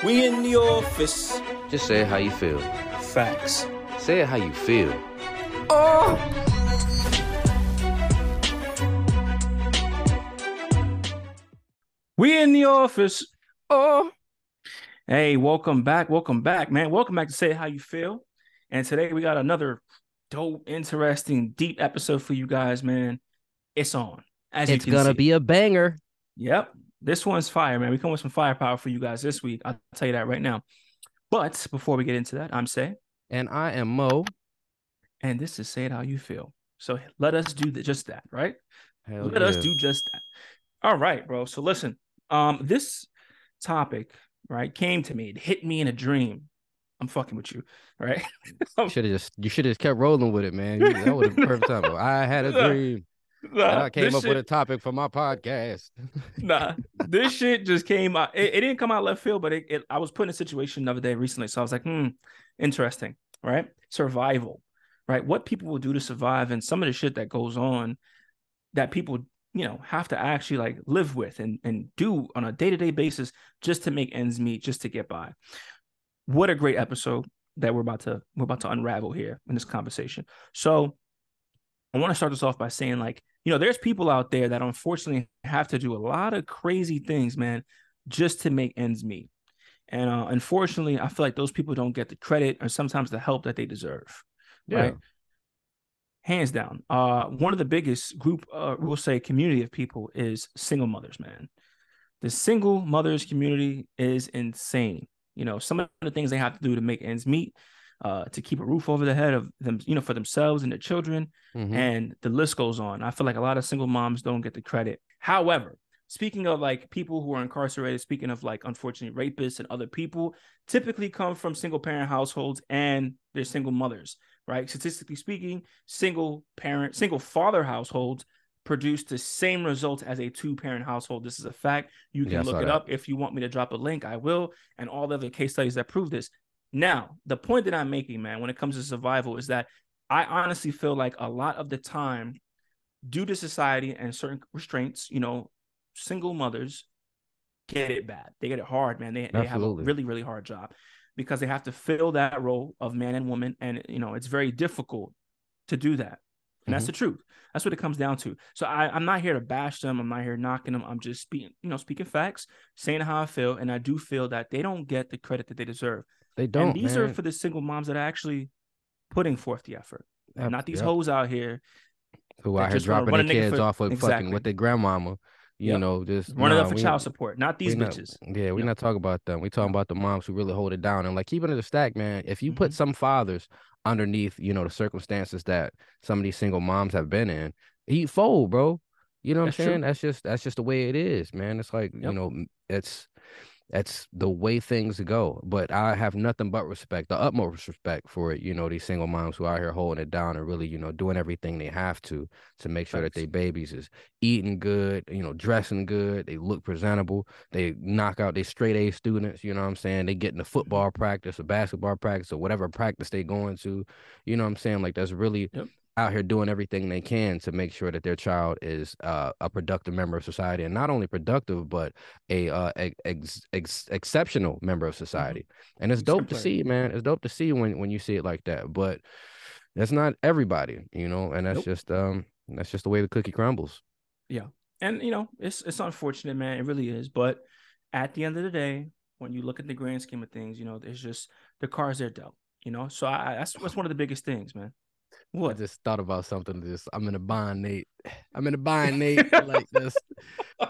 We in the office. Just say how you feel. Facts. Say it how you feel. Oh. We in the office. Oh. Hey, welcome back. Welcome back, man. Welcome back to Say How You Feel. And today we got another dope, interesting, deep episode for you guys, man. It's on. As it's you can gonna see. be a banger. Yep. This one's fire, man. We come with some firepower for you guys this week. I'll tell you that right now. But before we get into that, I'm Say, And I am Mo. and this is Say It How You Feel. So let us do th- just that, right? Hell let us do just that. All right, bro. So listen, um, this topic, right, came to me. It hit me in a dream. I'm fucking with you, right? Should have just you should have kept rolling with it, man. You, that would have perfect time. I had a dream. Nah, I came up with a topic for my podcast. nah, this shit just came out. It, it didn't come out left field, but it, it, I was put in a situation the other day recently. So I was like, hmm, interesting, right? Survival, right? What people will do to survive and some of the shit that goes on that people, you know, have to actually like live with and, and do on a day to day basis just to make ends meet, just to get by. What a great episode that we're about to we're about to unravel here in this conversation. So I want to start this off by saying, like, you know, there's people out there that unfortunately have to do a lot of crazy things, man, just to make ends meet. And uh, unfortunately, I feel like those people don't get the credit or sometimes the help that they deserve. Right. Hands down. Uh, one of the biggest group, uh, we'll say, community of people is single mothers, man. The single mothers community is insane. You know, some of the things they have to do to make ends meet, uh, to keep a roof over the head of them, you know, for themselves and their children Mhm. and the list goes on. I feel like a lot of single moms don't get the credit. However, speaking of like people who are incarcerated, speaking of like unfortunately rapists and other people, typically come from single parent households and they're single mothers, right? Statistically speaking, single parent, single father households produce the same results as a two parent household. This is a fact. You can Yeah, look it that. up. If you want me to drop a link, I will. And all the other case studies that prove this. Now, the point that I'm making, man, when it comes to survival is that I honestly feel like a lot of the time, due to society and certain restraints, you know, single mothers get it bad. They get it hard, man. They, they have a really, really hard job because they have to fill that role of man and woman. And, you know, it's very difficult to do that. And that's Mhm. the truth. That's what it comes down to. So I, I'm not here to bash them. I'm not here knocking them. I'm just speaking, you know, speaking facts, saying how I feel. And I do feel that they don't get the credit that they deserve. They don't. and these man. are for the single moms that are actually putting forth the effort. Yep, not these yep. hoes out here who out here just dropping their kids for- off with Exactly. fucking with their grandmama. You Yep. know, just running nah, up for we- child support. Not these not- bitches. yeah, we're not talking about them. We're talking about the moms who really hold it down and like keeping it a stack, man. If you put Mhm. some fathers underneath, you know, the circumstances that some of these single moms have been in, he fold, bro. You know what That's I'm true. saying? That's just that's just the way it is, man. It's like, you know, it's that's the way things go. But I have nothing but respect, the utmost respect for it, you know, these single moms who are out here holding it down and really, you know, doing everything they have to to make sure that their babies is eating good, you know, dressing good, they look presentable, they knock out their straight A students, you know what I'm saying? They get in the mm-hmm. football practice or basketball practice or whatever practice they going to, you know what I'm saying? Like that's really Yep. Out here doing everything they can to make sure that their child is uh, a productive member of society and not only productive but a uh, ex- ex- exceptional member of society and it's dope to see man it's dope to see when when you see it like that but that's not everybody you know and that's Nope. just um that's just the way the cookie crumbles yeah And you know, it's it's unfortunate, man. It really is. But at the end of the day, when you look at the grand scheme of things, you know, there's just the cards they're dealt. You know, so I, I that's that's one of the biggest things, man. I just thought about something. Just I'm in a bind, Nate. I'm in a bind, Nate. like this.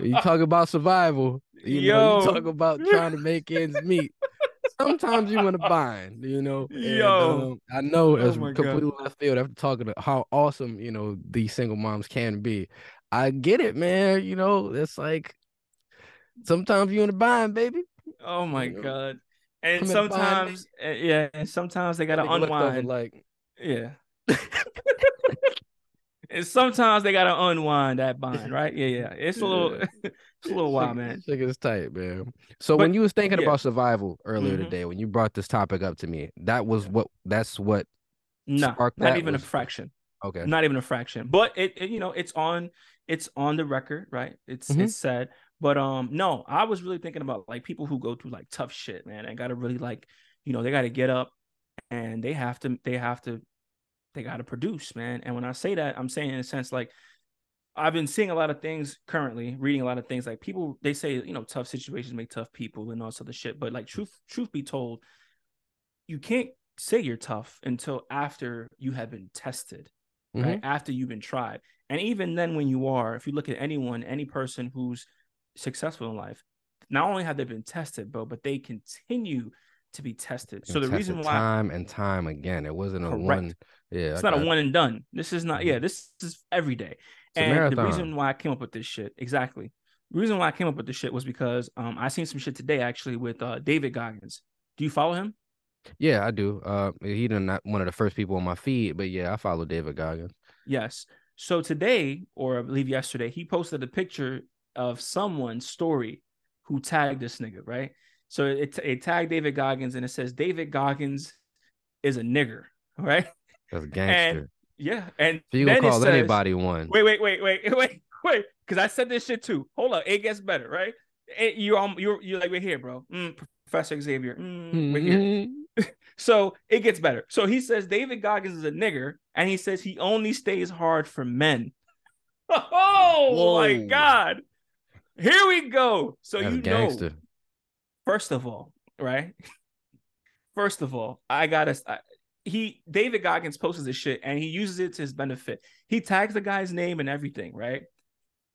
You talk about survival. You know, you talk about trying to make ends meet. Sometimes you want to bind, you know. and, Yo. um, I know Oh my God. completely left field after talking about how awesome you know these single moms can be. I get it, man. You know, it's like sometimes you in a bind, baby. Oh my You know, god. And I'm sometimes, uh, yeah, and sometimes they gotta looked over unwind. like Yeah. And sometimes they gotta unwind that bond, right? Yeah, yeah. It's a little, Yeah. it's a little wild, man. Shit is tight, man. So But, when you was thinking yeah. about survival earlier Mhm. today, when you brought this topic up to me, that was what that's what No, sparked not that even was- a fraction. okay. Not even a fraction. But it, it- you know, it's on, it's on the record, right? It's Mhm. it's said. But um, no, I was really thinking about like people who go through like tough shit, man, and gotta really like, you know, they gotta get up and they have to, they have to, they gotta produce, man. And when I say that, I'm saying in a sense like I've been seeing a lot of things currently, reading a lot of things like people they say, you know, tough situations make tough people and all this other shit. But like truth, truth be told, you can't say you're tough until after you have been tested, right? Mhm. After you've been tried. And even then, when you are, if you look at anyone, any person who's successful in life, not only have they been tested, bro, but they continue to be tested. So And the reason why time and time again, it wasn't a Correct. one. Yeah, it's I not a one and done. This is not, yeah, this is every day. It's and the reason why I came up with this shit, exactly. The reason why I came up with this shit was because um I seen some shit today actually with uh David Goggins. Do you follow him? Yeah, I do. Uh, he not one of the first people on my feed, but yeah, I follow David Goggins. Yes. So today, or I believe yesterday, he posted a picture of someone's story who tagged this nigga, right? So it, it tagged David Goggins and it says David Goggins is a nigger, right? That's a gangster. Yeah. And so you it call says- anybody one? Wait, wait, wait, wait, wait, wait. Because I said this shit too. Hold up, it gets better, right? It, you're um, you're you're like we're here, bro. Mm, Professor Xavier. Mm, we're here. Mhm. So it gets better. So he says David Goggins is a nigger, and he says he only stays hard for men. Oh my god! Here we go. So That's you know, gangster. First of all, right? First of all, I gotta. I, he David Goggins posts this shit and he uses it to his benefit. He tags the guy's name and everything, right?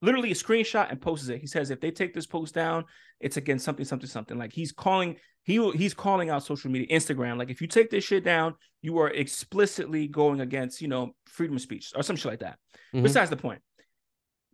Literally a screenshot and posts it. He says if they take this post down, it's against something, something, something. Like he's calling, he he's calling out social media, Instagram. Like if you take this shit down, you are explicitly going against, you know, freedom of speech or some shit like that. Mhm. Besides the point.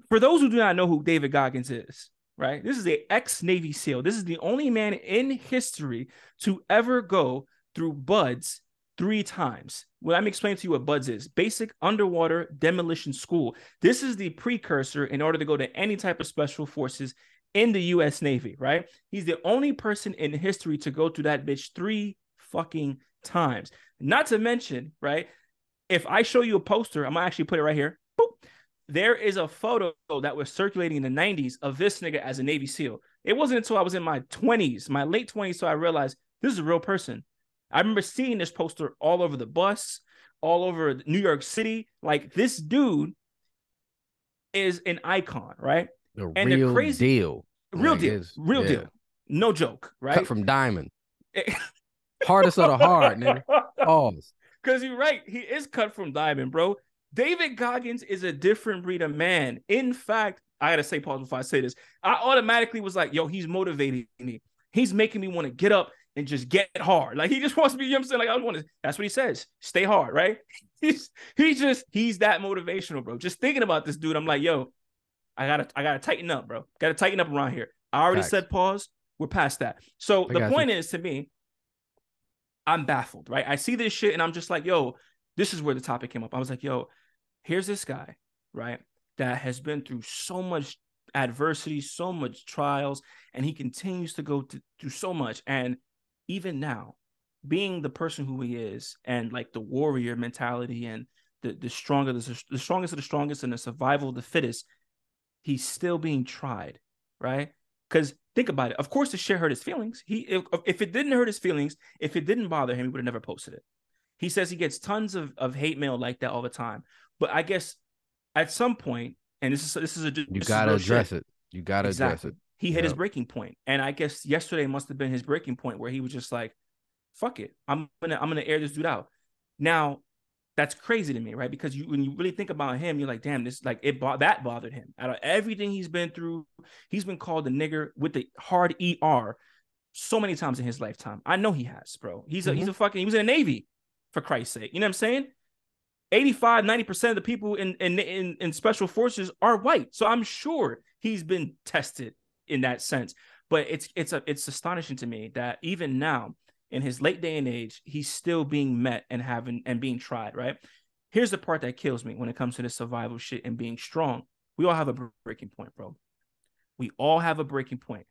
For those who do not know who David Goggins is, right? This is a ex-Navy SEAL. This is the only man in history to ever go through BUDS three times. Well, let me explain to you what BUDS is. Basic Underwater Demolition School. This is the precursor in order to go to any type of special forces in the US Navy, right? He's the only person in history to go through that bitch three fucking times. Not to mention, right? If I show you a poster, I'm gonna actually put it right here. Boop. There is a photo that was circulating in the 90s of this nigga as a Navy SEAL. It wasn't until I was in my 20s, my late 20s, so I realized this is a real person. I remember seeing this poster all over the bus, all over New York City. Like this dude is an icon, right? The and the real crazy- deal. Real Like, deal, real yeah. deal. No joke, right? Cut from diamond. Hardest of the hard, nigga. Pause. Because you're right. He is cut from diamond, bro. David Goggins is a different breed of man. In fact, I gotta say, pause before I say this. I automatically was like, yo, he's motivating me. He's making me want to get up and just get hard. Like he just wants me, you know what I'm saying? Like I want to, that's what he says. Stay hard, right? He's he's just he's that motivational, bro. Just thinking about this dude, I'm like, yo, I gotta, I gotta tighten up, bro. Gotta tighten up around here. I already Facts. said pause. We're past that. So I the got you. point is to me, I'm baffled, right? I see this shit and I'm just like, yo, this is where the topic came up. I was like, yo, here's this guy, right? That has been through so much adversity, so much trials, and he continues to go th- through so much. And even now, being the person who he is, and like the warrior mentality, and the the stronger, the, the strongest of the strongest, and the survival of the fittest, he's still being tried, right? Because think about it. Of course, the shit hurt his feelings. He if, if it didn't hurt his feelings, if it didn't bother him, he would have never posted it. He says he gets tons of, of hate mail like that all the time. But I guess at some point, and this is this is a You gotta address it. You gotta Exactly. address it. He hit his breaking point, and I guess yesterday must have been his breaking point where he was just like, "Fuck it, I'm gonna I'm gonna air this dude out." Now, that's crazy to me, right? Because you when you really think about him, you're like, "Damn, this like it bo- that bothered him." Out of everything he's been through, he's been called a nigger with the hard er so many times in his lifetime. I know he has, bro. He's a he's a fucking he was in the navy, for Christ's sake. You know what I'm saying? 85 90% of the people in, in in in special forces are white. So i'm sure he's been tested in that sense. But it's it's a it's astonishing to me that even now in his late day and age he's still being met and having and being tried right? Here's the part that kills me when it comes to the survival shit and being strong. We all have a breaking point bro. We all have a breaking point.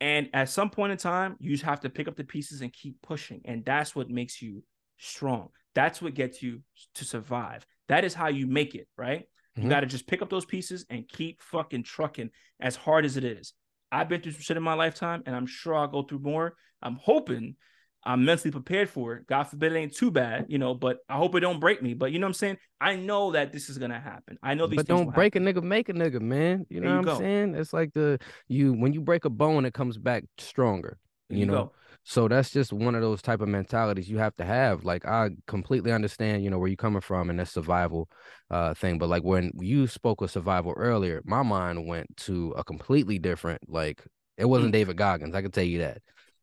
And at some point in time you just have to pick up the pieces and keep pushing. And that's what makes you strong that's what gets you to survive that is how you make it right You Mhm. got to just pick up those pieces and keep fucking trucking as hard as it is. I've been through some shit in my lifetime, and I'm sure I'll go through more. I'm hoping I'm mentally prepared for it. God forbid it ain't too bad, you know, but I hope it don't break me. But you know what I'm saying? I know that this is gonna happen. I know these But don't break happen. a nigga, make a nigga, man. You know you what I'm go. saying? It's like the you when you break a bone, it comes back stronger. There you know, go. So that's just one of those type of mentalities you have to have. Like I completely understand, you know, where you're coming from and that survival uh thing. But like when you spoke of survival earlier, my mind went to a completely different, like it wasn't Mm. David Goggins. I can tell you that.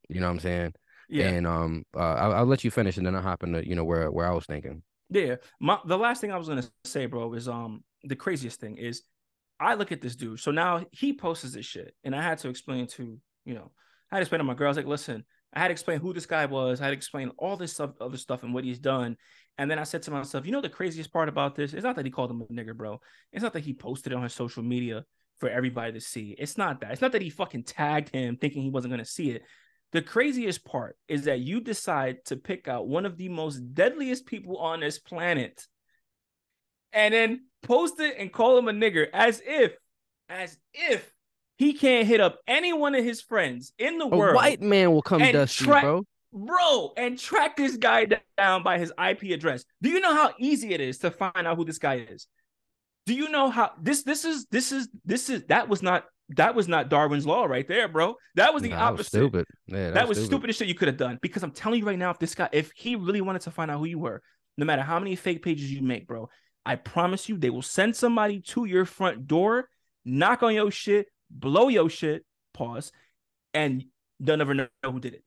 You know what I'm saying? Yeah. And um uh I'll, I'll let you finish and then I'll hop into, you know, where where I was thinking. Yeah. My the last thing I was gonna say, bro, is um the craziest thing is I look at this dude. So now he posts this shit, and I had to explain to you know, I had to explain to my girl. I was like, listen, I had to explain who this guy was. I had to explain all this stuff, other stuff, and what he's done. And then I said to myself, you know, the craziest part about this is not that he called him a nigger, bro. It's not that he posted it on his social media for everybody to see. It's not that. It's not that he fucking tagged him thinking he wasn't gonna see it. The craziest part is that you decide to pick out one of the most deadliest people on this planet and then post it and call him a nigger as if, as if he can't hit up any one of his friends in the world. A world, white man will come and dusty, track- bro. bro, and track this guy down by his IP address. Do you know how easy it is to find out who this guy is? Do you know how this this is this is this is that was not that was not Darwin's law right there, bro. That was the Nah, that was opposite. stupid. Yeah, That was stupid. stupidest shit you could have done. Because I'm telling you right now, if this guy, if he really wanted to find out who you were, no matter how many fake pages you make, bro, I promise you, they will send somebody to your front door, knock on your shit, blow your shit, pause, and they'll never know who did it.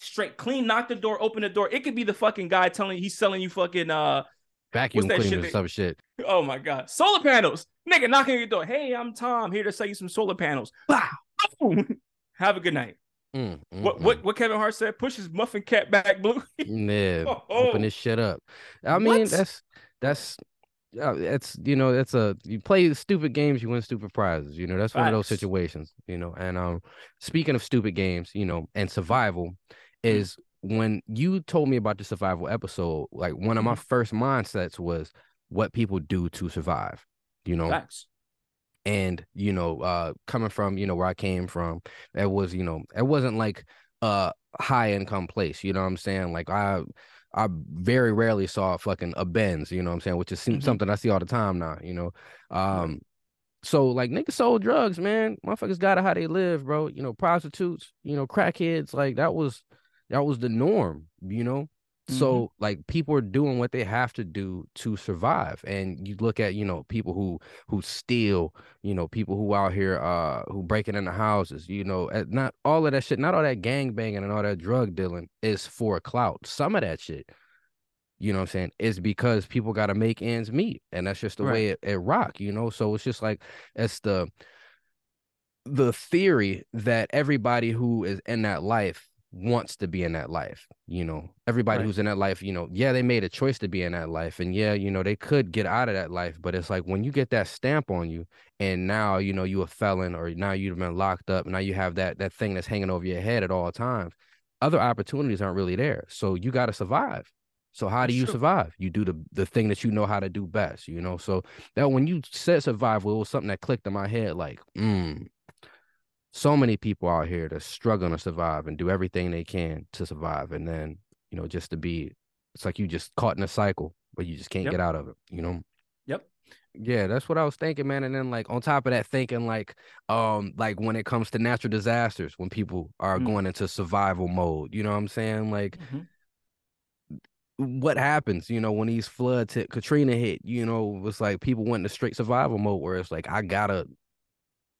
Straight clean, knock the door, open the door. It could be the fucking guy telling you he's selling you fucking uh Vacuum cleaners, that- some shit. oh my god, solar panels. Nigga knocking on your door. Hey, I'm Tom here to sell you some solar panels. Wow. Have a good night. Mm, mm, What mm. what what Kevin Hart said? Push his muffin cap back, blue. Yeah, Oh, open this shit up. I mean, What? that's that's uh, it's you know that's a you play stupid games, you win stupid prizes. You know that's one of those situations. You know, and um, speaking of stupid games, you know, and survival Mm. is when you told me about the survival episode. Like one of my Mm-hmm. first mindsets was what people do to survive. You know, Facts. and you know uh coming from you know where i came from it was you know it wasn't like a high income place you know what i'm saying like i i very rarely saw fucking a benz you know what i'm saying which is Mhm. something i see all the time now you know? Um so like niggas sold drugs man. Motherfuckers got it how they live bro. You know prostitutes you know crackheads like that was that was the norm you know so like people are doing what they have to do to survive and you look at you know people who who steal you know people who out here uh who breaking into houses you know not all of that shit not all that gang banging and all that drug dealing is for clout. Some of that shit you know what i'm saying is because people got to make ends meet and that's just the way it, it rock you know? So it's just like it's the the theory that everybody who is in that life wants to be in that life you know everybody Right. who's in that life you know yeah they made a choice to be in that life and yeah you know they could get out of that life but it's like when you get that stamp on you and now you know you a felon or now you've been locked up now you have that that thing that's hanging over your head at all times other opportunities aren't really there so you got to survive so how do you true. survive you do the the thing that you know how to do best you know so that when you said survival it was something that clicked in my head like mm, so many people out here that's struggling to survive and do everything they can to survive and then you know just to be it's like you just caught in a cycle but you just can't Yep. get out of it you know Yep. yeah that's what i was thinking man and then like on top of that thinking like um like when it comes to natural disasters when people are Mm. going into survival mode you know what i'm saying like Mhm. what happens, you know, when these floods hit, Katrina hit, you know, it's like people went into straight survival mode where it's like, I gotta,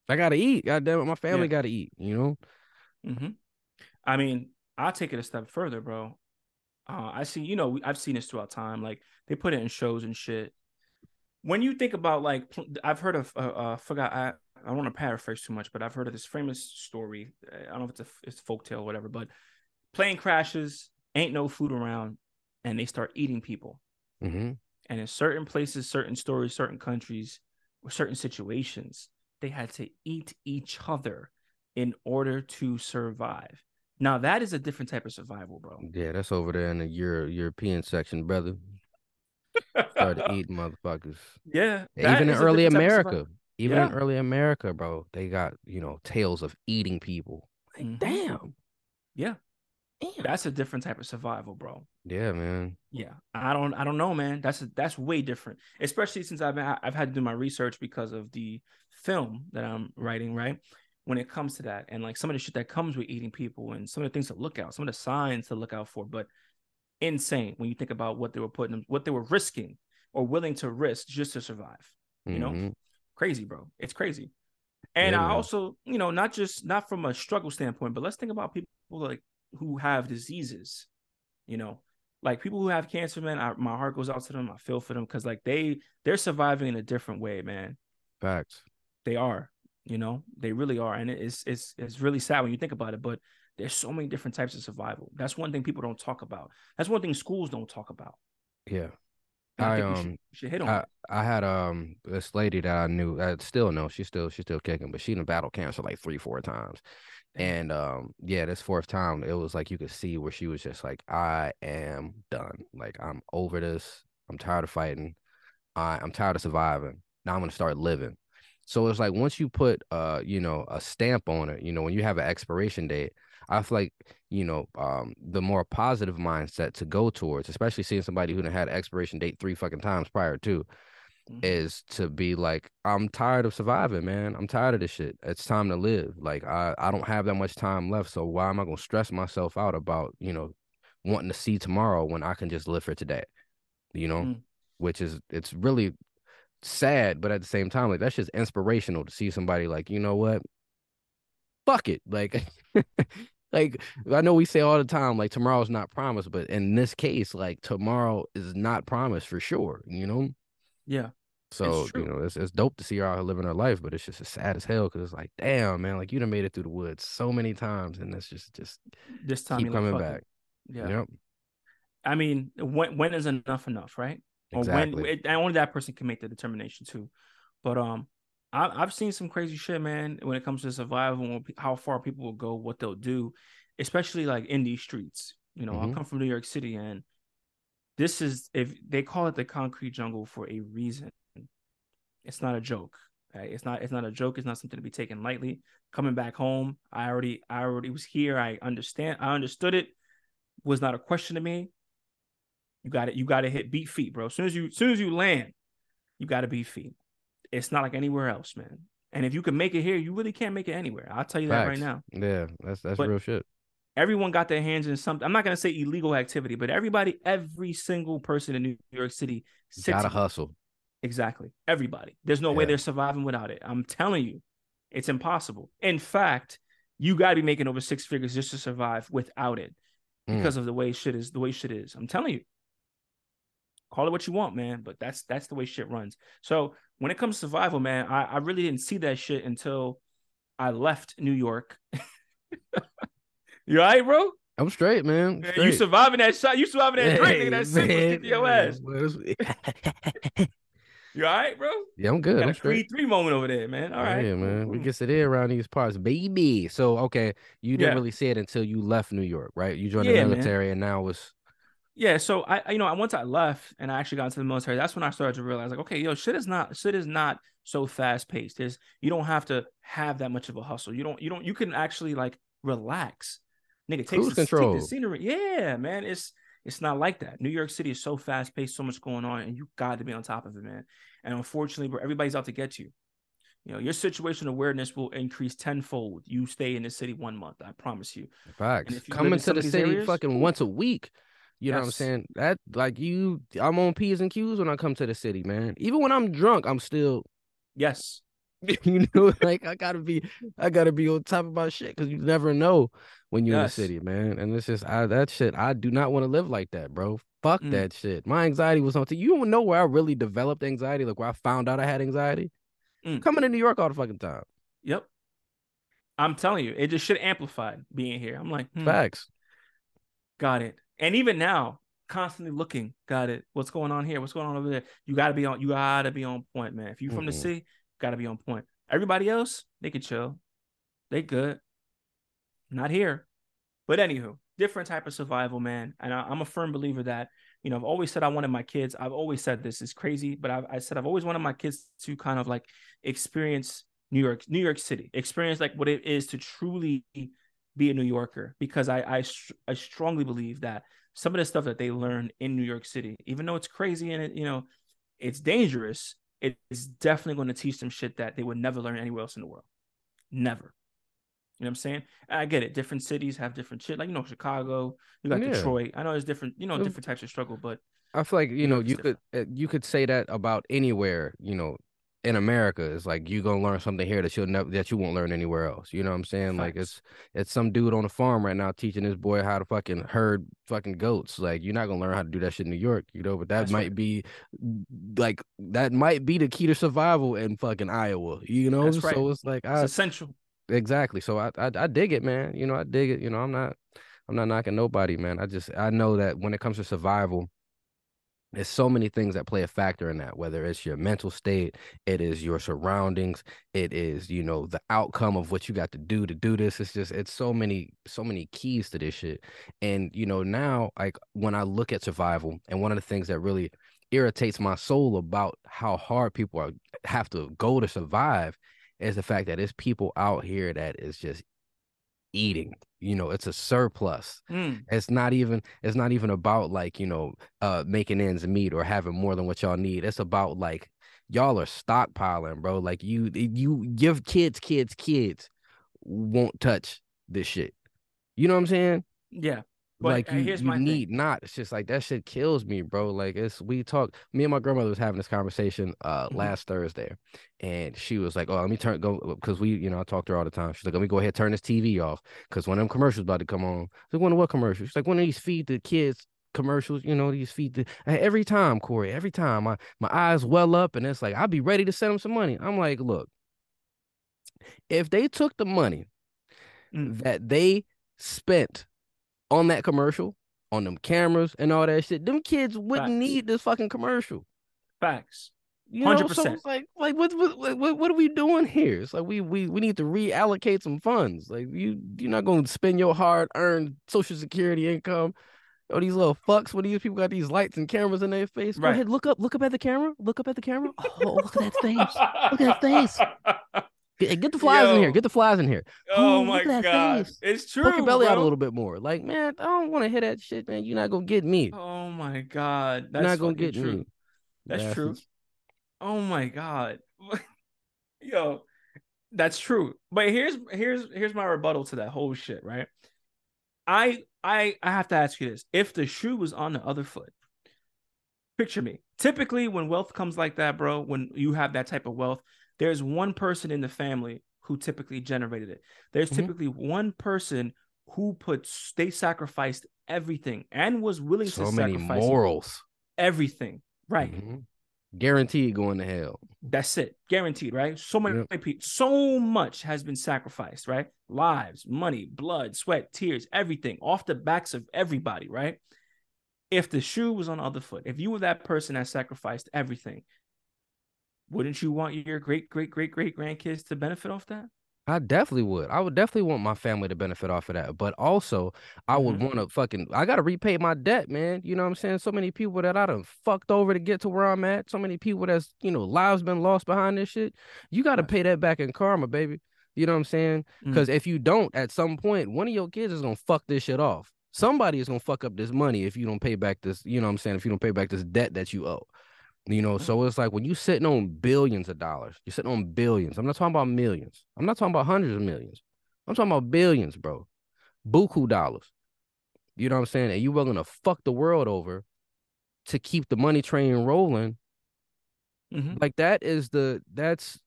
I gotta eat. God damn it, my family Yeah. gotta eat, you know? hmm I mean, I'll take it a step further, bro. Uh, I see, you know, we- I've seen this throughout time. Like they put it in shows and shit. When you think about like, I've heard of, uh, uh forgot, I, I don't want to paraphrase too much, but I've heard of this famous story. I don't know if it's a it's folktale or whatever, but plane crashes, ain't no food around, and they start eating people. hmm And in certain places, certain stories, certain countries, or certain situations, they had to eat each other in order to survive. Now that is a different type of survival, bro. Yeah, that's over there in the Euro- European section, brother. started eating motherfuckers. Yeah, Even in early different type of America, survival. even in early America, bro, they got you know tales of eating people. Like, Mhm. damn. Yeah. Damn. That's a different type of survival, bro. yeah, man. Yeah, I don't, I don't know, man. That's that's way different, especially since I've been, I've had to do my research because of the film that I'm writing, right? When it comes to that, and like some of the shit that comes with eating people, and some of the things to look out, some of the signs to look out for, but insane when you think about what they were putting, what they were risking or willing to risk just to survive. You know, Mhm. crazy, bro. It's crazy. And Yeah, I man. also, you know, not just not from a struggle standpoint, but let's think about people like who have diseases, you know, like people who have cancer, man. I, my heart goes out to them. I feel for them because like they they're surviving in a different way, man. Facts. They are, you know, they really are, and it's it's it's really sad when you think about it. But there's so many different types of survival. That's one thing people don't talk about. That's one thing schools don't talk about. Yeah. And I, I should, um we should hit on I. I had um this lady that I knew I still know she's still she's still kicking, but she done battled cancer like three, four times. Damn. And um yeah, this fourth time it was like you could see where she was just like, I am done. Like I'm over this. I'm tired of fighting. I, I'm tired of surviving. Now I'm gonna start living. So it's like once you put uh, you know, a stamp on it, you know, when you have an expiration date, I feel like, you know, um, the more positive mindset to go towards, especially seeing somebody who had an expiration date three fucking times prior to, Mhm. is to be like, I'm tired of surviving, man. I'm tired of this shit. It's time to live. Like I, I don't have that much time left. So why am I gonna stress myself out about, you know, wanting to see tomorrow when I can just live for today? You know? Mm. Which is it's really sad, but at the same time, like that's just inspirational to see somebody like, you know what? Fuck it. Like like I know we say all the time, like tomorrow's not promised, but in this case, like tomorrow is not promised for sure, you know? Yeah. So you know, it's it's dope to see her out here living her life, but it's just as sad as hell because it's like, damn, man, like you'd have made it through the woods so many times, and it's just just This time keep like, coming it." back. Yeah. Yep, I mean, when when is enough enough, right? Or exactly. when and only that person can make the determination too. But um, I, I've seen some crazy shit, man. When it comes to survival, and how far people will go, what they'll do, especially like in these streets. You know, I Mhm. come from New York City, and this is if they call it the concrete jungle for a reason. It's not a joke. Right? It's not. It's not a joke. It's not something to be taken lightly. Coming back home, I already, I already was here. I understand. I understood it. Was not a question to me. You got it. You got to hit beat feet, bro. As soon as you, as soon as you land, you got to beat feet. It's not like anywhere else, man. And if you can make it here, you really can't make it anywhere. I'll tell you that right now. Yeah, that's that's But- real shit. Everyone got their hands in something. I'm not gonna say illegal activity, but everybody, every single person in New York City Gotta hustle. Exactly. Everybody. There's no way they're surviving without it. I'm telling you, it's impossible. In fact, you got to be making over six figures just to survive without it Mm. because of the way shit is. The way shit is. I'm telling you. Call it what you want, man, but that's that's the way shit runs. So when it comes to survival, man, I, I really didn't see that shit until I left New York. you all right, bro? I'm straight, man. Man, you straight. surviving that shot? You surviving that drink? Hey, nigga, that was kicking your man, ass. You all right, bro? yeah, I'm good. Got I'm a straight. Three moment over there, man. All right, Yeah, man. We Mm. get it in around these parts, baby. So okay, you didn't Yeah. really see it until you left New York, right? You joined Yeah, the man. military, and now it's Yeah, so I, I- you know, once I left and I actually got into the military, that's when I started to realize, like, okay, yo, shit is not, shit is not so fast paced. There's, you don't have to have that much of a hustle. You don't, you don't, you can actually like relax, nigga. Take Cruise the, take control. the scenery. Yeah, man, it's, it's not like that. New York City is so fast paced, so much going on, and you got to be on top of it, man. And unfortunately, bro, everybody's out to get you. You know, your situation awareness will increase tenfold. You stay in the city one month, I promise you. facts. if you Coming to the city areas, fucking once a week. You know what I'm saying? That like you, I'm on P's and Q's when I come to the city, man. Even when I'm drunk, I'm still, Yes, you know, like I gotta be, I gotta be on top of my shit because you never know when you're Yes. in the city, man. And it's just I that shit. I do not want to live like that, bro. Fuck Mm. that shit. My anxiety was on. You don't know where I really developed anxiety, like where I found out I had anxiety. Mm. Coming to New York all the fucking time. Yep. I'm telling you, it just should amplify being here. I'm like, hmm, Facts. got it. And even now, constantly looking, got it. What's going on here? What's going on over there? You gotta be on. You gotta be on point, man. If you're from the Mhm. City, gotta be on point. Everybody else, they can chill. They good. Not here. But anywho, different type of survival, man. And I, I'm a firm believer that you know, I've always said I wanted my kids. I've always said this is crazy, but I've, I said I've always wanted my kids to kind of like experience New York, New York City, experience like what it is to truly be a New Yorker. Because I I, I strongly believe that some of the stuff that they learn in New York City, even though it's crazy and it, you know, it's dangerous, it's definitely going to teach them shit that they would never learn anywhere else in the world. Never. You know what I'm saying? I get it. Different cities have different shit. Like you know, Chicago, you got yeah. Detroit. I know there's different, you know, different types of struggle, but I feel like you know you could uh, you could say that about anywhere. You know, in America, it's like you gonna learn something here that you'll never that you won't learn anywhere else. You know what I'm saying? Facts. Like it's it's some dude on the farm right now teaching his boy how to fucking herd fucking goats. Like you're not gonna learn how to do that shit in New York, you know. But that That's might right. be like that might be the key to survival in fucking Iowa. You know, right. so it's like it's I, essential. Exactly. So I, I I dig it, man. You know, I dig it. You know, I'm not I'm not knocking nobody, man. I just I know that when it comes to survival, there's so many things that play a factor in that whether it's your mental state it is your surroundings it is you know the outcome of what you got to do to do this. It's just it's so many so many keys to this shit. And you know now like when i look at survival and one of the things that really irritates my soul about how hard people are have to go to survive is the fact that there's people out here that is just eating you know it's a surplus. Mm. it's not even it's not even about like you know uh making ends meet or having more than what y'all need. It's about like y'all are stockpiling bro. Like you you give kids kids kids won't touch this shit. You know what i'm saying? Yeah but like you, here's you my need thing. not. It's just like that shit kills me, bro. Like it's we talk. Me and my grandmother was having this conversation uh mm-hmm. last Thursday, and she was like, "Oh, let me turn go because we, you know, I talk to her all the time. She's like, let me go ahead turn this TV off because one of them commercials about to come on. I like, one of what commercials? She's like, one of these feed the kids commercials, you know, these feed the every time, Corey, every time my my eyes well up, and it's like I'll be ready to send them some money. I'm like, look, if they took the money mm. that they spent on that commercial, on them cameras and all that shit, them kids wouldn't Facts. need this fucking commercial. Facts. Hundred percent. So like, like what, what, what, what are we doing here? It's like we, we, we need to reallocate some funds. Like you, you're not going to spend your hard-earned Social Security income. Oh, these little fucks. When these people got these lights and cameras in their face. Go right. ahead, look up, look up at the camera. Look up at the camera. Oh, look at that face. Look at that face. Get, get the flies Yo. in here. Get the flies in here. Oh, oh my god, face. it's true. Poke your belly bro. out a little bit more. Like, man, I don't want to hear that shit, man. You're not gonna get me. Oh my god, that's You're not gonna get true. me. That's true. Oh my god, yo, that's true. But here's here's here's my rebuttal to that whole shit. Right? I I I have to ask you this: If the shoe was on the other foot, picture me. Typically, when wealth comes like that, bro, when you have that type of wealth, there's one person in the family who typically generated it. There's mm-hmm. typically one person who put they sacrificed everything and was willing so to many sacrifice morals, everything. Right. Mm-hmm. Guaranteed going to hell. That's it. Guaranteed, right? So many yep. people, so much has been sacrificed, right? Lives, money, blood, sweat, tears, everything off the backs of everybody, right? If the shoe was on the other foot, if you were that person that sacrificed everything, wouldn't you want your great great great great grandkids to benefit off that? I definitely would. I would definitely want my family to benefit off of that. But also, I would mm-hmm. want to fucking I gotta repay my debt, man. You know what I'm saying? So many people that I done fucked over to get to where I'm at. So many people that's, you know, lives been lost behind this shit. You gotta pay that back in karma, baby. You know what I'm saying? Because mm-hmm. if you don't, at some point, one of your kids is gonna fuck this shit off. Somebody is gonna fuck up this money if you don't pay back this, you know what I'm saying, if you don't pay back this debt that you owe. You know, so it's like when you're sitting on billions of dollars, you're sitting on billions. I'm not talking about millions. I'm not talking about hundreds of millions. I'm talking about billions, bro. Buku dollars. You know what I'm saying? And you're willing to fuck the world over to keep the money train rolling. Mm-hmm. Like that is the that's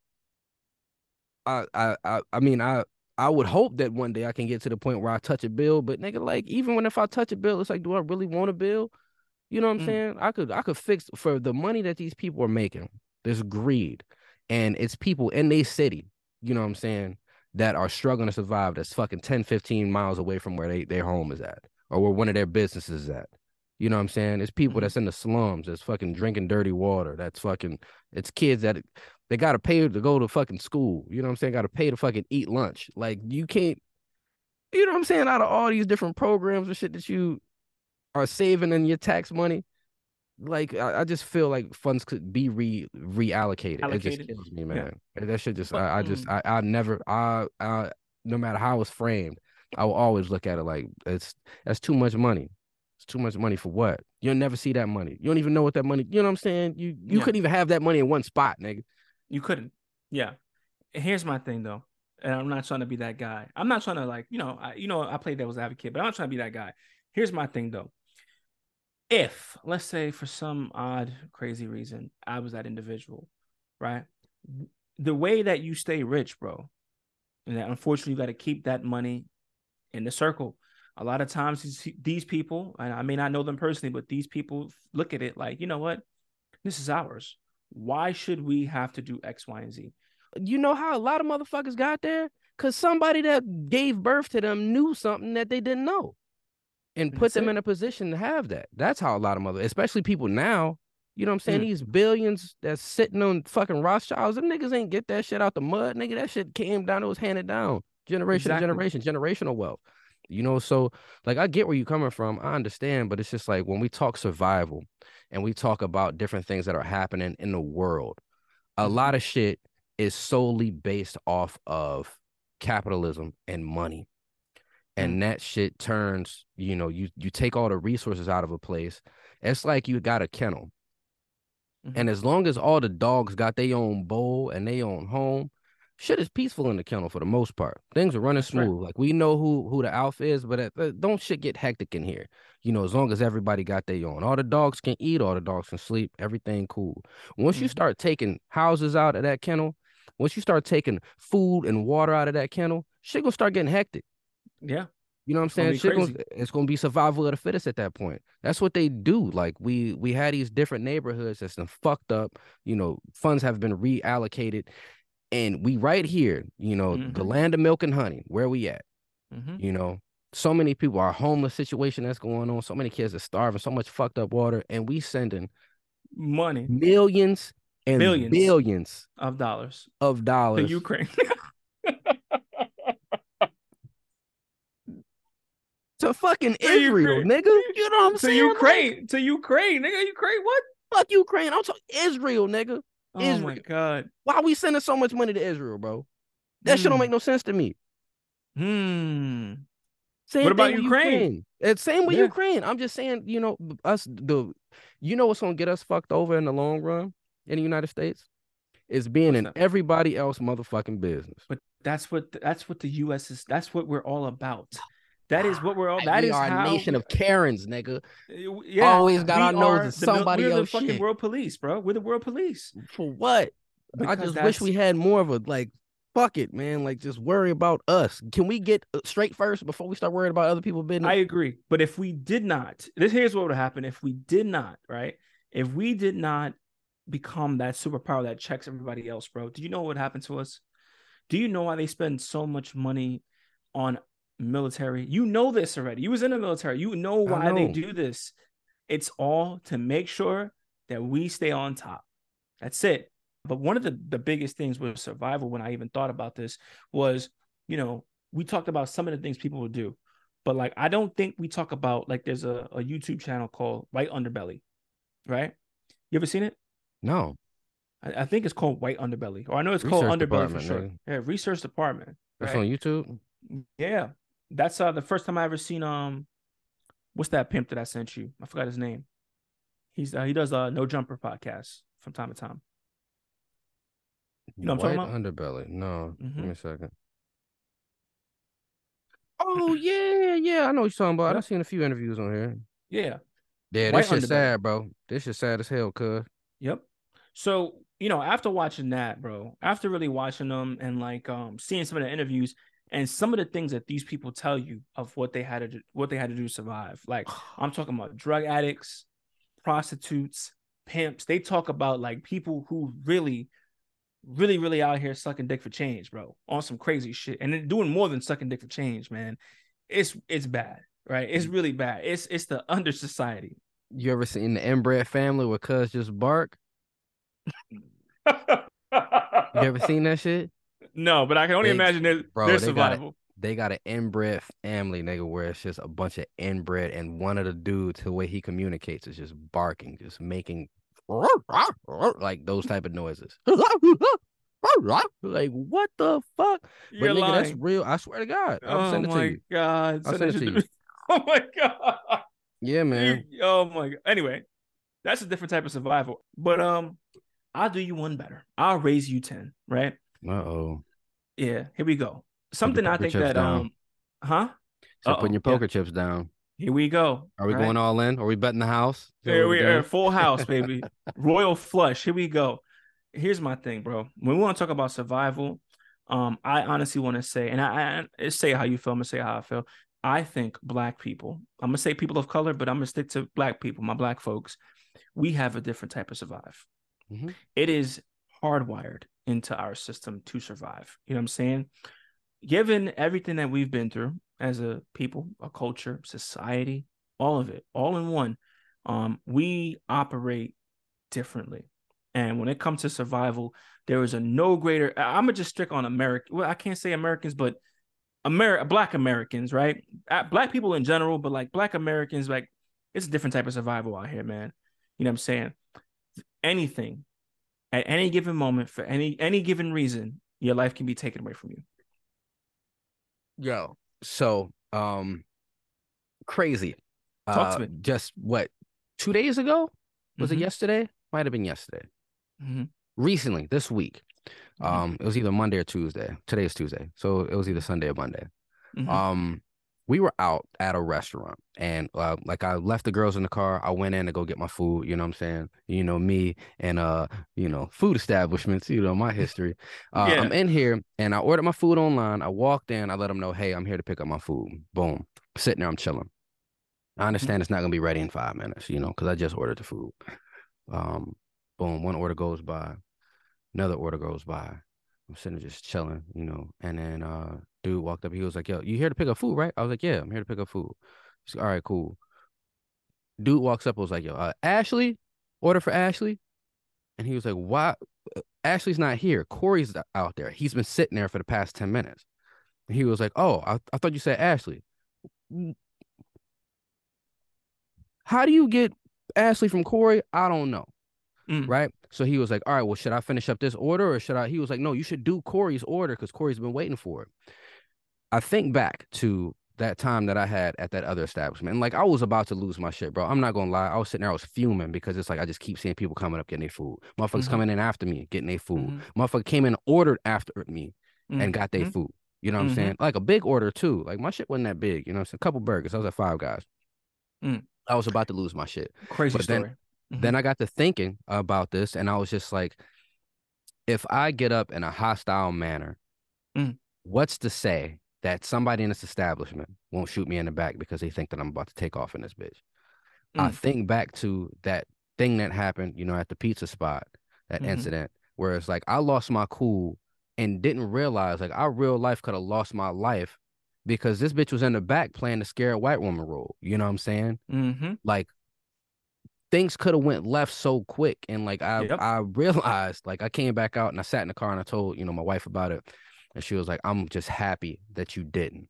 I I I mean I I would hope that one day I can get to the point where I touch a bill, but nigga, like even when if I touch a bill, it's like, do I really want a bill? You know what I'm mm. saying? I could I could fix for the money that these people are making. There's greed, and it's people in their city. You know what I'm saying? That are struggling to survive. That's fucking 10, 15 miles away from where they their home is at, or where one of their businesses is at. You know what I'm saying? It's people mm-hmm. that's in the slums that's fucking drinking dirty water. That's fucking it's kids that they gotta pay to go to fucking school. You know what I'm saying? Gotta pay to fucking eat lunch. Like you can't, you know what I'm saying? Out of all these different programs and shit that you are saving in your tax money, like I, I just feel like funds could be re reallocated. It just kills me, Yeah. man. That should just But, I, I just mm. I I never I I no matter how it's framed, I will always look at it like it's that's too much money. It's too much money for what? You'll never see that money. You don't even know what that money. You know what I'm saying? You you Yeah. couldn't even have that money in one spot, nigga. You couldn't. Yeah. Here's my thing though, and I'm not trying to be that guy. I'm not trying to like, you know, I, you know, I play devil's advocate, but I'm not trying to be that guy. Here's my thing though. If let's say for some odd, crazy reason, I was that individual, right? The way that you stay rich, bro, and that unfortunately you got to keep that money in the circle. A lot of times these, people, and I may not know them personally, but these people look at it like, you know what? This is ours. Why should we have to do X, Y, and Z? You know how a lot of motherfuckers got there? Cause somebody that gave birth to them knew something that they didn't know. And put That's them it. in a position to have that. That's how a lot of mother, especially people now, you know what I'm saying? Mm. These billions that's sitting on fucking Rothschilds, them niggas ain't get that shit out the mud. Nigga, that shit came down, it was handed down. Generation Exactly. to generation, generational wealth. You know, so like I get where you're coming from. I understand, but it's just like when we talk survival and we talk about different things that are happening in the world, a Mhm. lot of shit is solely based off of capitalism and money. And that shit turns, you know, you you take all the resources out of a place. It's like you got a kennel. Mhm. And as long as all the dogs got their own bowl and their own home, shit is peaceful in the kennel for the most part. Things are running That's right. smooth. Like we know who who the alpha is, but uh, don't shit get hectic in here. You know, as long as everybody got their own. All the dogs can eat, all the dogs can sleep, everything cool. Once you Mhm. start taking houses out of that kennel, once you start taking food and water out of that kennel, shit gonna start getting hectic. Yeah. You know what I'm It's saying? be gonna, it's gonna be survival of the fittest at that point. That's what they do. Like we we had these different neighborhoods that's been fucked up. You know, funds have been reallocated, and we right here. You know, the Mhm. land of milk and honey. Where we at? hmm You know, so many people are homeless situation that's going on. So many kids are starving. So much fucked up water, and we sending Money millions and Billions. billions of dollars of dollars to Ukraine. to fucking To Israel, Ukraine. nigga. You know what I'm to saying? Like, Ukraine. To Ukraine. Nigga, Ukraine, what? fuck Ukraine. I'm talking Israel, nigga. Oh my Israel. god. Why are we sending so much money to Israel, bro? That shit don't Hmm. make no sense to me. Hmm. Same What about with Ukraine? It's same with Yeah. Ukraine. I'm just saying, you know, us the you know what's gonna get us fucked over in the long run in the United States? Is being What's in that? everybody else motherfucking business. But that's what that's what the U.S. is. That's what we're all about. That is what we're all. That we is a nation of Karens, nigga. Uh, Yeah, Always got our nose in the somebody We're the fucking shit. world police, bro. We're the world police. For what? I Because just wish we had more of a like fuck it, man. Like just worry about us. Can we get uh, straight first before we start worrying about other people's business? I agree. But if we did not, this here's what would happen if we did not, right? If we did not become that superpower that checks everybody else, bro, do you know what would happen to us? Do you know why they spend so much money on military? You know this already. You was in the military. You know why they do this. It's all to make sure that we stay on top. That's it. But one of the, the biggest things with survival, when I even thought about this, was, you know, we talked about some of the things people would do. But like I don't think we talk about like there's a, a YouTube channel called White Underbelly, right? You ever seen it? no. I, I think it's called White Underbelly, or I know it's called Underbelly for sure. Yeah, research department. That's right? on YouTube. Yeah, that's uh the first time I ever seen um, what's that pimp that I sent you? I forgot his name. He's uh, he does uh no jumper podcast from time to time. You know what I'm White talking underbelly. No. Give Mhm. me a second. Oh yeah, yeah. I know what you're talking about. I've seen a few interviews on here. Yeah, Yeah, White this shit sad, bro. This shit sad as hell, cuz. Yep. So, you know, after watching that, bro, after really watching them and like um seeing some of the interviews and some of the things that these people tell you of what they had to do, what they had to do to survive. Like I'm talking about drug addicts, prostitutes, pimps. They talk about like people who really really really out here sucking dick for change, bro, on some crazy shit. And doing more than sucking dick for change, man. It's it's bad, right? It's mm. really bad. It's it's the under society. You ever seen the inbred family where cuz just bark? You ever seen that shit? No, but I can only They- imagine their, bro, their they got it. survival. they got an inbred family, nigga, where it's just a bunch of inbred, and one of the dudes, the way he communicates is just barking, just making like those type of noises. like what the fuck? But You're nigga, lying. that's real. I swear to God. I'll oh send it to you. god! I'll Send send it to you. Oh my god! Yeah, man. Oh my god. Anyway, that's a different type of survival. But um, I'll do you one better. I'll raise you ten. Right? Uh oh. Yeah. Here we go. Something I think that down. um, huh? So putting your yeah. poker chips down. Here we go. Are we going all in? Are we betting the house? Here we we're full house, baby. Royal flush. Here we go. Here's my thing, bro. When we want to talk about survival, um, I honestly want to say, and I, I say how you feel. I'm gonna say how I feel. I think black people. I'm gonna say people of color, but I'm gonna stick to black people, my black folks. We have a different type of survive. Mhm. It is hardwired into our system to survive. You know what I'm saying? Given everything that we've been through as a people, a culture, society, all of it, all in one, um, we operate differently. And when it comes to survival, there is a no greater. I'm gonna just stick on America. Well, I can't say Americans, but Ameri- Black Americans, right? Black people in general, but like Black Americans, like it's a different type of survival out here, man. You know what I'm saying? Anything at any given moment for any any given reason, your life can be taken away from you. Yo, so um, crazy. Talk to Uh, me. Just what? Two days ago? Was it Mhm. yesterday? Might have been yesterday. Mhm. Recently, this week. Mhm. Um, it was either Monday or Tuesday. Today's Tuesday, so it was either Sunday or Monday. Mhm. Um, we were out at a restaurant, and uh, like I left the girls in the car. I went in to go get my food. You know what I'm saying? You know me and uh, you know, food establishments. You know my history. Uh, Yeah. I'm in here, and I ordered my food online. I walked in. I let them know, hey, I'm here to pick up my food. Boom, sitting there, I'm chilling. I understand it's not gonna be ready in five minutes, you know, because I just ordered the food. Um, boom, one order goes by, another order goes by. I'm sitting there just chilling, you know, and then uh dude walked up. He was like, "Yo, you here to pick up food, right?" I was like, "Yeah, I'm here to pick up food." He's like, "All right, cool." Dude walks up. I was like, "Yo, uh, Ashley, order for Ashley," and he was like, "Why? uh, Ashley's not here. Corey's out there. He's been sitting there for the past ten minutes." And he was like, "Oh, I, I thought you said Ashley." How do you get Ashley from Corey? I don't know. Mm. Right. So he was like, All right, well, should I finish up this order or should I? He was like, No, you should do Corey's order because Corey's been waiting for it. I think back to that time that I had at that other establishment. And like I was about to lose my shit, bro. I'm not gonna lie. I was sitting there, I was fuming because it's like I just keep seeing people coming up getting their food. Motherfuckers Mhm. coming in after me, getting their food. Mhm. Motherfucker came in, ordered after me, and Mhm. got their Mhm. food. You know what. I'm saying? Like a big order too. Like my shit wasn't that big. You know what I'm saying? A couple burgers. I was at five guys. Mm. I was about to lose my shit. crazy but then- Mhm. Then I got to thinking about this, and I was just like, if I get up in a hostile manner, Mm. what's to say that somebody in this establishment won't shoot me in the back because they think that I'm about to take off in this bitch? I Mm. think back to that thing that happened, you know, at the pizza spot, that Mhm. incident where it's like I lost my cool and didn't realize like our real life could have lost my life because this bitch was in the back playing the scared white woman role. You know what I'm saying? Mhm. like things could have went left so quick and like I Yep. I realized like I came back out and I sat in the car and I told you know my wife about it and she was like I'm just happy that you didn't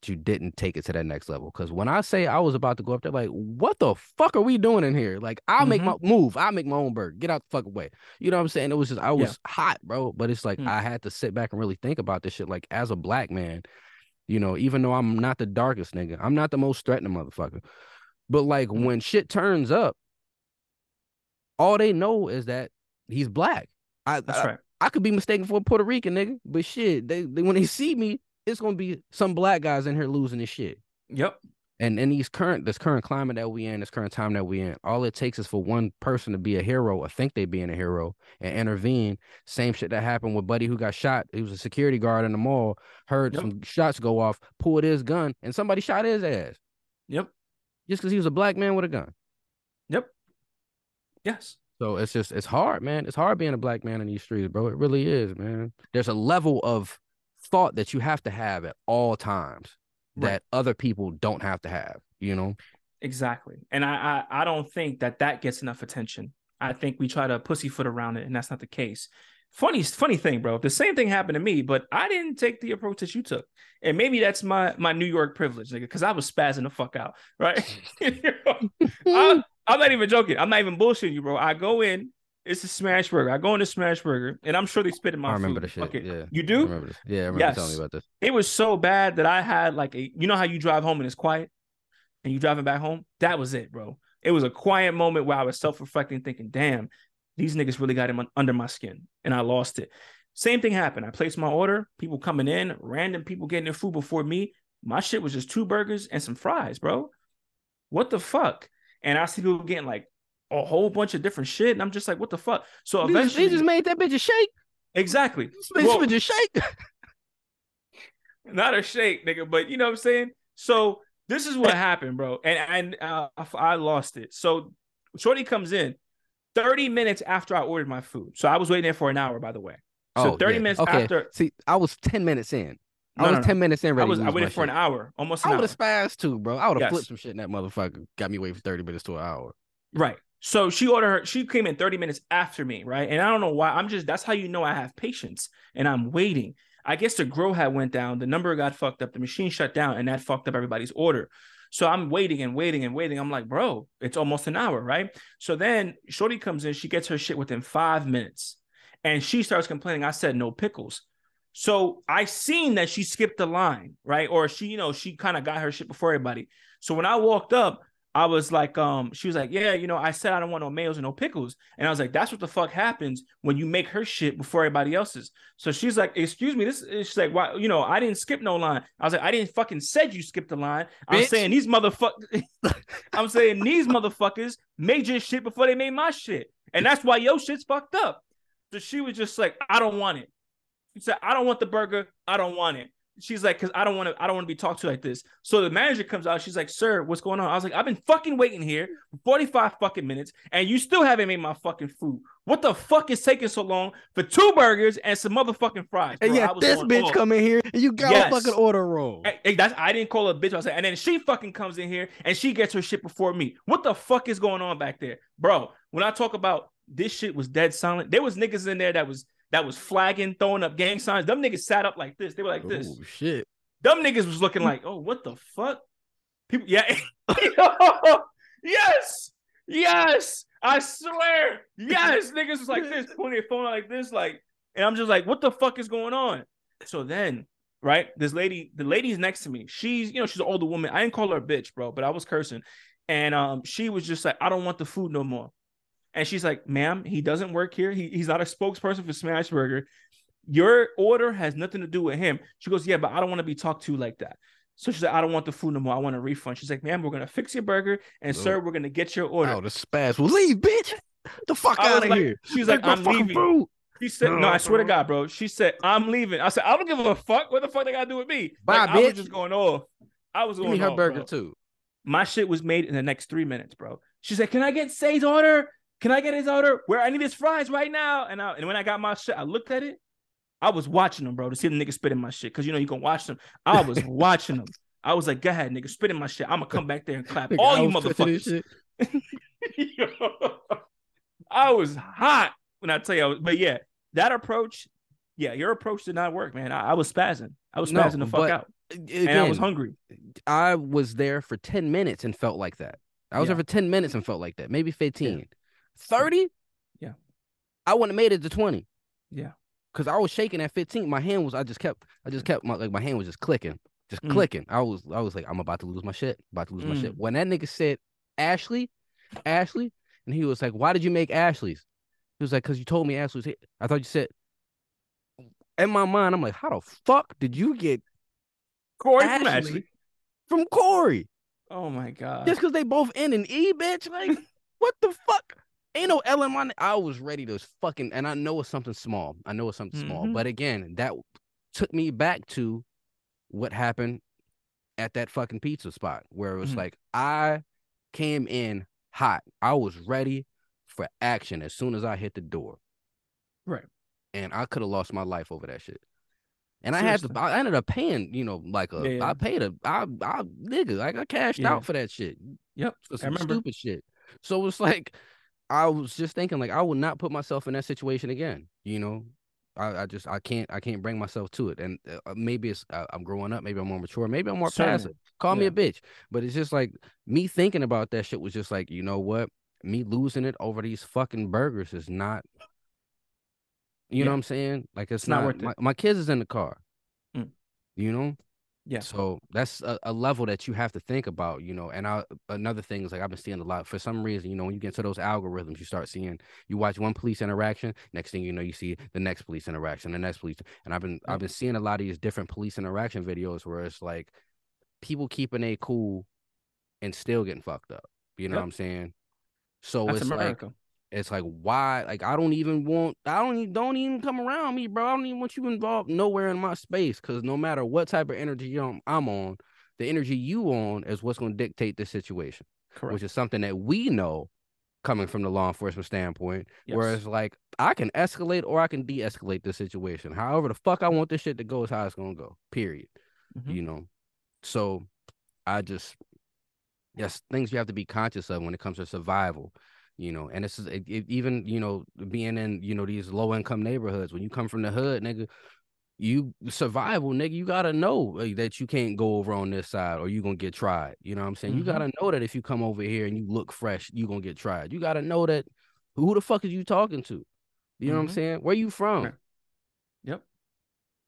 that you didn't take it to that next level because when I say I was about to go up there like what the fuck are we doing in here like I'll make my Mm-hmm. move I'll make my own burger get out the fuck away you know what I'm saying it was just I was hot bro but it's like Mm. I had to sit back and really think about this shit like as a black man you know even though I'm not the darkest nigga I'm not the most threatening motherfucker but like Mm. when shit turns up, all they know is that he's black. I That's I, right. I could be mistaken for a Puerto Rican nigga, but shit, they, they when they see me, it's gonna be some black guys in here losing this shit. Yep. And in these current this current climate that we in, this current time that we in, all it takes is for one person to be a hero or think they being a hero and intervene. Same shit that happened with Buddy who got shot. He was a security guard in the mall, heard Yep. some shots go off, pulled his gun, and somebody shot his ass Yep. just because he was a black man with a gun. Yes. So it's just it's hard, man. It's hard being a black man in these streets, bro. It really is, man. There's a level of thought that you have to have at all times Right. that other people don't have to have, you know? Exactly. And I, I I don't think that that gets enough attention. I think we try to pussyfoot around it, and that's not the case. funny, funny thing, bro. The same thing happened to me, but I didn't take the approach that you took. And maybe that's my my New York privilege, nigga, because I was spazzing the fuck out, right? I, I'm not even joking. I'm not even bullshitting you, bro. I go in, it's a smash burger. I go into smash burger, and I'm sure they spit in my I remember food. the shit. Okay. Yeah, You I do? remember this. Yeah, I remember Yes. telling me about this. It was so bad that I had like a, you know how you drive home and it's quiet, and you driving back home. That was it, bro. It was a quiet moment where I was self reflecting, thinking, "Damn, these niggas really got him under my skin," and I lost it. Same thing happened. I placed my order. People coming in, random people getting their food before me. My shit was just two burgers and some fries, bro. What the fuck? And I see people getting like a whole bunch of different shit, and I'm just like, what the fuck? So They just, eventually, they just made that bitch a shake. exactly. This bitch Well- a shake. not a shake, nigga, but you know what I'm saying? So this is what happened, bro. And and uh, I lost it. So Shorty comes in 30 minutes after I ordered my food. So I was waiting there for an hour, by the way. So 30 minutes Oh, okay. after See, I was ten minutes in. No, I was no, no. ten minutes in. I Ready was to I waited for an hour, almost I an would have spazzed too, bro. I would have Yes. flipped some shit in that motherfucker. Got me waiting for thirty minutes to an hour. Right. So she ordered her, she came in 30 minutes after me, right? And I don't know why. I'm just that's how you know I have patience and I'm waiting. I guess the grow had went down, the number got fucked up, the machine shut down, and that fucked up everybody's order. So I'm waiting and waiting and waiting. I'm like, bro, it's almost an hour, right? So then Shorty comes in, she gets her shit within five minutes, and she starts complaining. I said no pickles. So I seen that she skipped the line, right? Or she, you know, she kind of got her shit before everybody. So when I walked up, I was like, um, she was like, yeah, you know, I said I don't want no mayos and no pickles. And I was like, that's what the fuck happens when you make her shit before everybody else's. So she's like, excuse me, this is she's like, why, you know, I didn't skip no line. I was like, I didn't fucking said you skipped the line. I'm Bitch. saying these motherfuckers, I'm saying these motherfuckers made your shit before they made my shit. And that's why your shit's fucked up. So she was just like, I don't want it. Said, I don't want the burger. I don't want it. She's like, because I don't want to, I don't want to be talked to like this. So the manager comes out. She's like, Sir, what's going on? I was like, I've been fucking waiting here for 45 fucking minutes, and you still haven't made my fucking food. What the fuck is taking so long for two burgers and some motherfucking fries? And yeah, this bitch off. come in here and you got Yes. a fucking order roll. That's I didn't call a bitch. I said, and then she fucking comes in here and she gets her shit before me. What the fuck is going on back there, bro? When I talk about this shit was dead silent. There was niggas in there that was that was flagging, throwing up gang signs. Them niggas sat up like this. They were like this. Oh shit. Them niggas was looking like, oh, what the fuck? People, yeah, yes, yes. I swear, yes. Niggas was like this, putting their phone out like this, like, and I'm just like, what the fuck is going on? So then, right, this lady, the lady's next to me. She's, you know, she's an older woman. I didn't call her a bitch, bro, but I was cursing, and um, she was just like, I don't want the food no more. And she's like, ma'am, he doesn't work here. He, he's not a spokesperson for Smash Burger. Your order has nothing to do with him. She goes, Yeah, but I don't want to be talked to like that. So she's like, I don't want the food no more. I want a refund. She's like, Ma'am, we're gonna fix your burger, and Oh. sir, we're gonna get your order. Oh, the spaz. will leave, bitch. The fuck out of like- here. She's like, I'm leaving. food. She said, No, I swear to uh-huh. God, bro. She said, I'm leaving. I said, I don't give a fuck. What the fuck they gotta do with me? Bye, Like, I was just going off. I was Give going me her off, burger bro. too. My shit was made in the next three minutes, bro. She said, Can I get Say's order? Can I get his order? Where I need his fries right now. And I, and when I got my shit, I looked at it. I was watching them, bro, to see the nigga spitting my shit. Cause you know you can watch them. I was watching them. I was like, go ahead, nigga, spit in my shit. I'm gonna come back there and clap Nigga, all I you motherfuckers. I was hot when I tell you, I was, but yeah, that approach, yeah, your approach did not work, man. I, I was spazzing. I was No, spazzing the fuck out, and I was hungry. I was there for 10 minutes and felt like that. I was Yeah. there for 10 minutes and felt like that. Maybe 15. 30? Yeah. I wouldn't have made it to 20. Yeah. Cause I was shaking at 15. My hand was I just kept I just kept my like my hand was just clicking. Just Mm. clicking. I was I was like, I'm about to lose my shit. About to lose my Mm. shit. When that nigga said Ashley, Ashley, and he was like, Why did you make Ashley's? He was like, Cause you told me Ashley's here. I thought you said in my mind, I'm like, how the fuck did you get Corey from Ashley Ashley. from Corey? Oh my god. Just because they both end in E, bitch. Like, what the fuck? Ain't no L in my. n- I was ready to fucking, and I know it's something small. I know it's something small, Mhm. but again, that took me back to what happened at that fucking pizza spot where it was Mhm. like I came in hot. I was ready for action as soon as I hit the door, Right. and I could have lost my life over that shit. And I had to. I ended up paying, you know, like a. I Yeah, yeah. paid a. I, I, nigga, like I cashed Yeah. out for that shit Yep. for I some remember. stupid shit. So it's like I was just thinking, like, I would not put myself in that situation again. You know, I, I just I can't I can't bring myself to it. And uh, maybe it's uh, I'm growing up. Maybe I'm more mature. Maybe I'm more Certainly. passive. Call me a bitch. But it's just like me thinking about that shit was just like you know what me losing it over these fucking burgers is not. You Yeah. know what I'm saying? Like it's, It's not not, worth it. my, my kids is in the car. Mm. You know. Yeah. So that's a, a level that you have to think about, you know. And I another thing is like I've been seeing a lot for some reason, you know, when you get into those algorithms, you start seeing you watch one police interaction, next thing you know, you see the next police interaction, the next police. And I've been I've been seeing a lot of these different police interaction videos where it's like people keeping a cool and still getting fucked up. You know Yep. what I'm saying? So That's it's like America. It's like why like I don't even want I don't even don't even come around me, bro. I don't even want you involved nowhere in my space because no matter what type of energy I'm, I'm on, the energy you on is what's going to dictate the situation, Correct. which is something that we know coming from the law enforcement standpoint. Yes. Whereas like I can escalate or I can de-escalate the situation. However the fuck I want this shit to go is how it's gonna go. Period Mhm. you know so i just yes things you have to be conscious of when it comes to survival you know and this is it, it- even you know being in you know these low income neighborhoods when you come from the hood nigga you survival nigga you gotta know uh, that you can't go over on this side or you gonna get tried you know what i'm saying you Mhm. gotta know that if you come over here and you look fresh you gonna get tried you gotta know that who the fuck is you talking to you know what i'm Mhm. saying where you from Yep.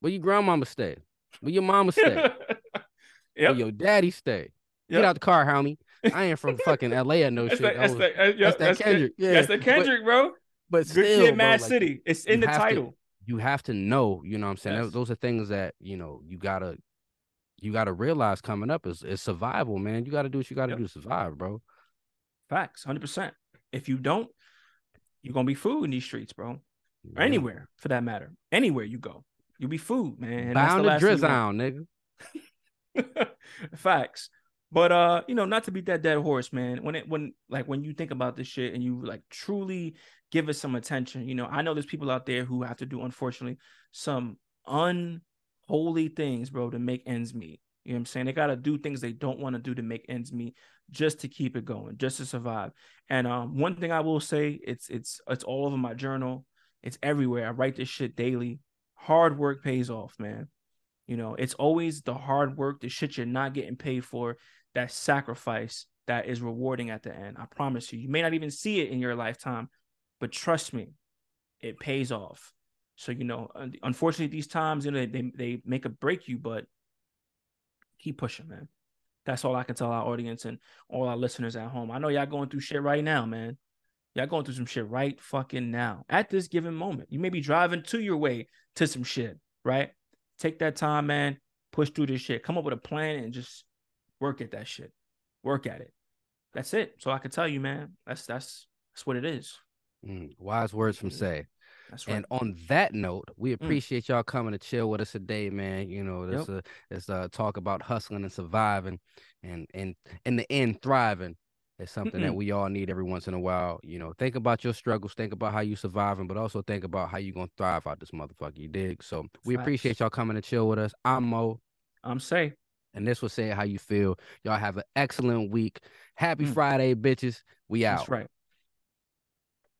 where your grandmama stay where your mama stay where your daddy stay Yep. Get out the car, homie. I ain't from fucking LA or no That's shit. that, I that's was- that, that's that Kendrick. Yeah, That's the but- Kendrick, bro. But Good still, kid, bro, Mad like, City. It's in the have to- title. you have to know. You know what I'm saying? Yes. Those are things that you know you gotta you gotta realize coming up is is survival, man. You gotta do what you gotta Yep. do to survive, bro. Facts, hundred percent. If you don't, you're gonna be food in these streets, bro. Or anywhere for that matter. Anywhere you go, you'll be food, man. And that's the Bound to drizzle, nigga. Facts. But uh, you know, not to beat that dead horse, man. When it when like when you think about this shit and you like truly give it some attention, you know, I know there's people out there who have to do, unfortunately, some unholy things, bro, to make ends meet. You know what I'm saying? They gotta do things they don't want to do to make ends meet just to keep it going, just to survive. And um, one thing I will say, it's it's it's all over my journal. It's everywhere. I write this shit daily. Hard work pays off, man. You know, it's always the hard work, the shit you're not getting paid for, that sacrifice that is rewarding at the end. I promise you. You may not even see it in your lifetime, but trust me, it pays off. So, you know, unfortunately, these times, you know, they, they make a break you, but keep pushing, man. That's all I can tell our audience and all our listeners at home. I know y'all going through shit right now, man. Y'all going through some shit right fucking now at this given moment. You may be driving to your way to some shit, right? Take that time, man. Push through this shit. Come up with a plan and just work at that shit. Work at it. That's it. So I can tell you, man. That's that's that's what it is. Mm, wise words from Yeah. say. That's right. And on that note, we appreciate y'all coming to chill with us today, man. You know, this uh, this uh, talk about hustling and surviving, and and in the end, thriving is something that Mm-mm. we all need every once in a while. You know, think about your struggles, think about how you surviving, but also think about how you gonna thrive out this motherfucker. You dig? So we appreciate y'all coming to chill with us. I'm Mo, I'm safe. And this was say how you feel. Y'all have an excellent week. Happy Mm. Friday, bitches. We out. That's right.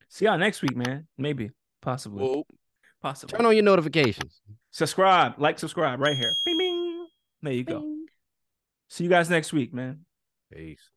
See y'all next week, man. Maybe. Possibly. Whoa. Possibly. Turn on your notifications. Subscribe. Like, subscribe right here. Bing bing. There you go. See you guys next week, man. Peace.